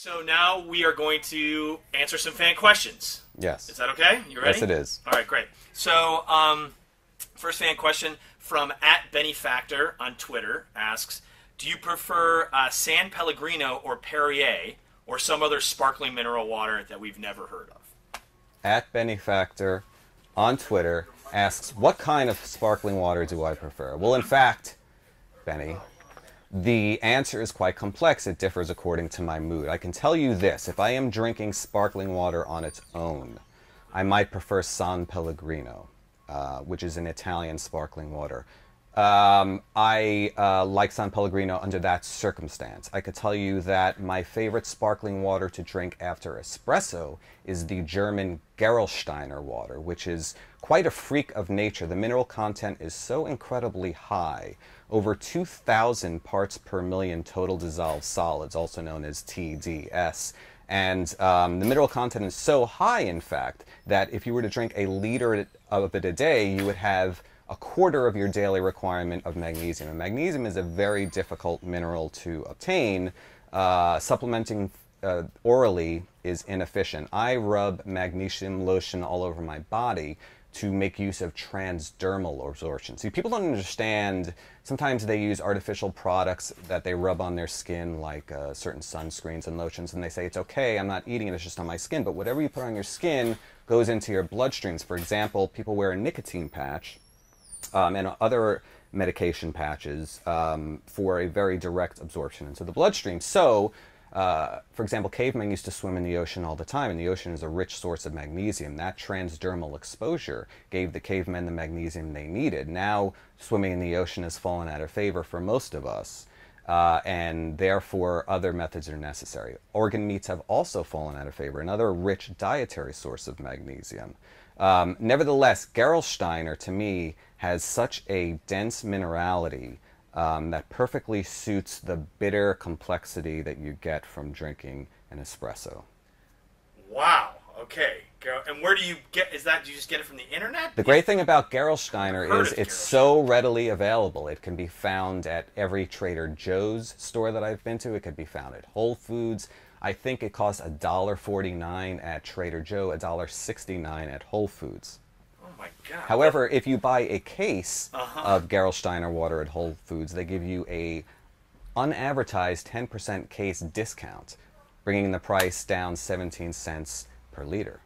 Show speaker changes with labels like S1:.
S1: So now we are going to answer some fan questions.
S2: Yes.
S1: Is that okay? You ready?
S2: Yes, it is.
S1: All right, great. So, um, first fan question from at Benny Factor on Twitter asks, "Do you prefer uh, San Pellegrino or Perrier, or some other sparkling mineral water that we've never heard of?"
S2: At Benny Factor on Twitter asks, "What kind of sparkling water do I prefer?" Well, in fact, Benny, the answer is quite complex. It differs according to my mood. I can tell you this if I am drinking sparkling water on its own, I might prefer San Pellegrino, uh, which is an Italian sparkling water. Um, I uh, like San Pellegrino under that circumstance. I could tell you that my favorite sparkling water to drink after espresso is the German Gerolsteiner water, which is quite a freak of nature. The mineral content is so incredibly high, over 2,000 parts per million total dissolved solids, also known as TDS. And um, the mineral content is so high, in fact, that if you were to drink a liter of it a day, you would have a quarter of your daily requirement of magnesium. And magnesium is a very difficult mineral to obtain. Uh, supplementing uh, orally is inefficient. I rub magnesium lotion all over my body to make use of transdermal absorption. See, people don't understand. Sometimes they use artificial products that they rub on their skin, like uh, certain sunscreens and lotions, and they say it's okay, I'm not eating it, it's just on my skin. But whatever you put on your skin goes into your bloodstreams. For example, people wear a nicotine patch um, and other medication patches um, for a very direct absorption into the bloodstream. So, uh, for example, cavemen used to swim in the ocean all the time, and the ocean is a rich source of magnesium. That transdermal exposure gave the cavemen the magnesium they needed. Now, swimming in the ocean has fallen out of favor for most of us. Uh, and therefore other methods are necessary. Organ meats have also fallen out of favor, another rich dietary source of magnesium. Um, nevertheless, Gerolsteiner to me has such a dense minerality um, that perfectly suits the bitter complexity that you get from drinking an espresso.
S1: Wow. Okay. And where do you get? Is that? Do you just get it from the internet?
S2: The great thing about Gerolsteiner is it's so readily available. It can be found at every Trader Joe's store that I've been to. It could be found at Whole Foods. I think it costs $1.49 at Trader Joe, $1.69 at Whole Foods.
S1: Oh my god.
S2: However, if you buy a case
S1: Uh-huh.
S2: of Gerolsteiner water at Whole Foods, they give you a unadvertised 10% case discount, bringing the price down 17 cents per liter.